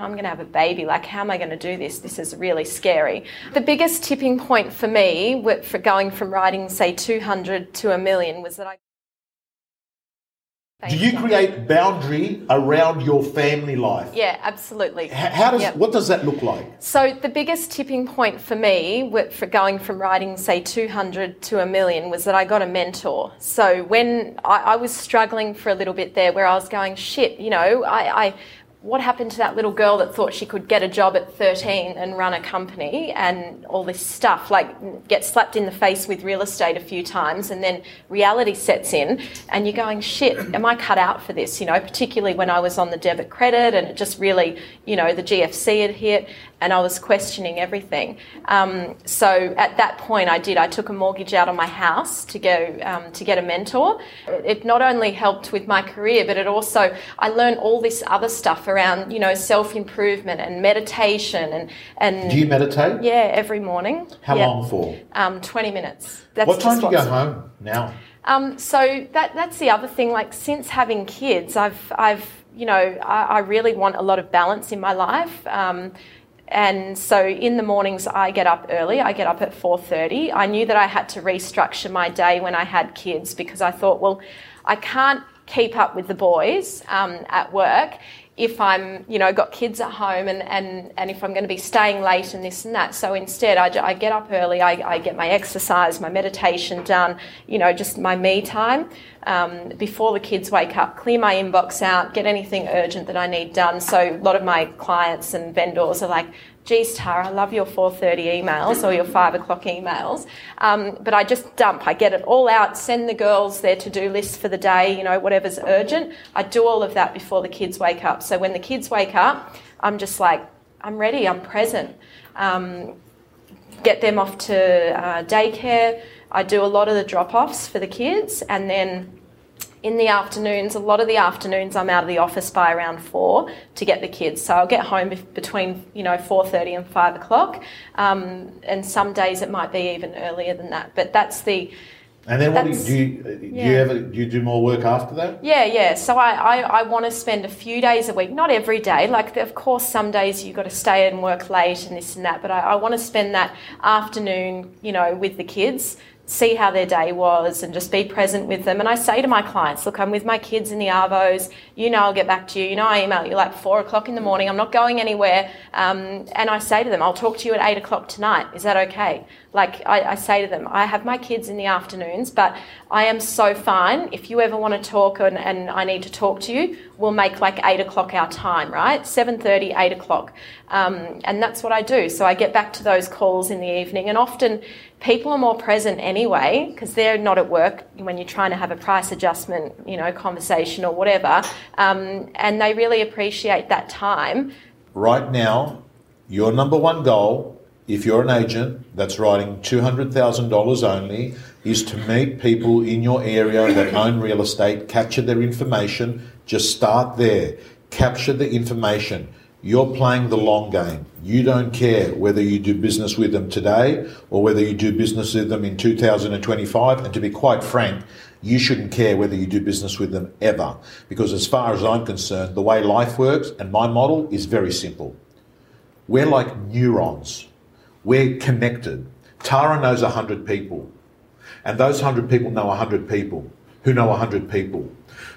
I'm going to have a baby. Like, how am I going to do this? This is really scary. The biggest tipping point for me for going from writing, say, 200 to a million was that I. Do you create boundary around your family life? Yeah, absolutely. How does yep. what does that look like? So the biggest tipping point for me for going from writing say 200 to a million was that I got a mentor. So when I, I was struggling for a little bit there, where I was going, shit, you know, I, I what happened to that little girl that thought she could get a job at 13 and run a company and all this stuff like get slapped in the face with real estate a few times and then reality sets in and you're going shit am i cut out for this you know particularly when i was on the debit credit and it just really you know the gfc had hit and I was questioning everything. Um, so at that point, I did. I took a mortgage out on my house to go um, to get a mentor. It not only helped with my career, but it also I learned all this other stuff around you know self improvement and meditation and and. Do you meditate? Yeah, every morning. How long for? Um, Twenty minutes. That's what time do you go home now? Um, so that that's the other thing. Like since having kids, I've I've you know I, I really want a lot of balance in my life. Um, and so in the mornings I get up early. I get up at 4:30. I knew that I had to restructure my day when I had kids because I thought, well, I can't keep up with the boys um, at work if I'm, you know, got kids at home and, and, and if I'm going to be staying late and this and that. So instead, I, I get up early, I, I get my exercise, my meditation done, you know, just my me time um, before the kids wake up, clear my inbox out, get anything urgent that I need done. So a lot of my clients and vendors are like, geez, Tara, I love your 4.30 emails or your 5 o'clock emails. Um, but I just dump. I get it all out, send the girls their to-do list for the day, you know, whatever's urgent. I do all of that before the kids wake up. So when the kids wake up, I'm just like, I'm ready, I'm present. Um, get them off to uh, daycare. I do a lot of the drop-offs for the kids and then in the afternoons, a lot of the afternoons, I'm out of the office by around four to get the kids. So I'll get home between you know four thirty and five o'clock, um, and some days it might be even earlier than that. But that's the and then what do you, do you, do you ever do you do more work after that? Yeah, yeah. So I, I, I want to spend a few days a week, not every day. Like of course some days you've got to stay and work late and this and that, but I, I want to spend that afternoon, you know, with the kids see how their day was and just be present with them. And I say to my clients, look, I'm with my kids in the Arvos. You know, I'll get back to you. You know, I email you like four o'clock in the morning. I'm not going anywhere. Um, and I say to them, I'll talk to you at eight o'clock tonight. Is that okay? Like I, I, say to them, I have my kids in the afternoons, but I am so fine. If you ever want to talk and, and I need to talk to you, we'll make like eight o'clock our time, right? 7.30, 8 o'clock. Um, and that's what I do. So I get back to those calls in the evening and often people are more present anyway because they're not at work when you're trying to have a price adjustment, you know, conversation or whatever. Um, and they really appreciate that time. Right now, your number one goal if you're an agent that's writing $200,000 only, is to meet people in your area that own real estate, capture their information, just start there. Capture the information. You're playing the long game. You don't care whether you do business with them today or whether you do business with them in 2025. And to be quite frank, you shouldn't care whether you do business with them ever. Because as far as I'm concerned, the way life works and my model is very simple. We're like neurons. We're connected. Tara knows 100 people, and those 100 people know 100 people who know 100 people.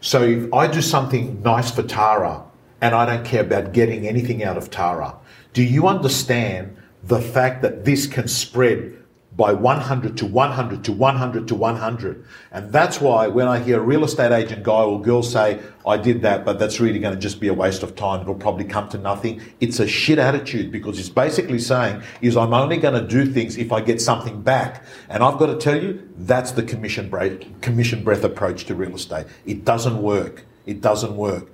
So if I do something nice for Tara and I don't care about getting anything out of Tara, do you understand the fact that this can spread by 100 to 100 to 100 to 100. And that's why when I hear a real estate agent guy or girl say, I did that, but that's really going to just be a waste of time. It'll probably come to nothing. It's a shit attitude because it's basically saying is I'm only going to do things if I get something back. And I've got to tell you, that's the commission breath, commission breath approach to real estate. It doesn't work. It doesn't work.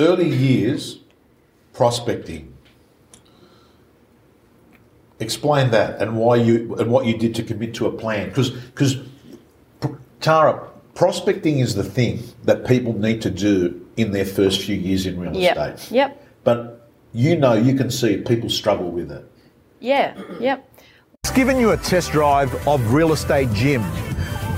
Early years, prospecting, Explain that and why you and what you did to commit to a plan. Because because Tara, prospecting is the thing that people need to do in their first few years in real yep. estate. Yep. But you know, you can see people struggle with it. Yeah. Yep. It's given you a test drive of Real Estate Gym.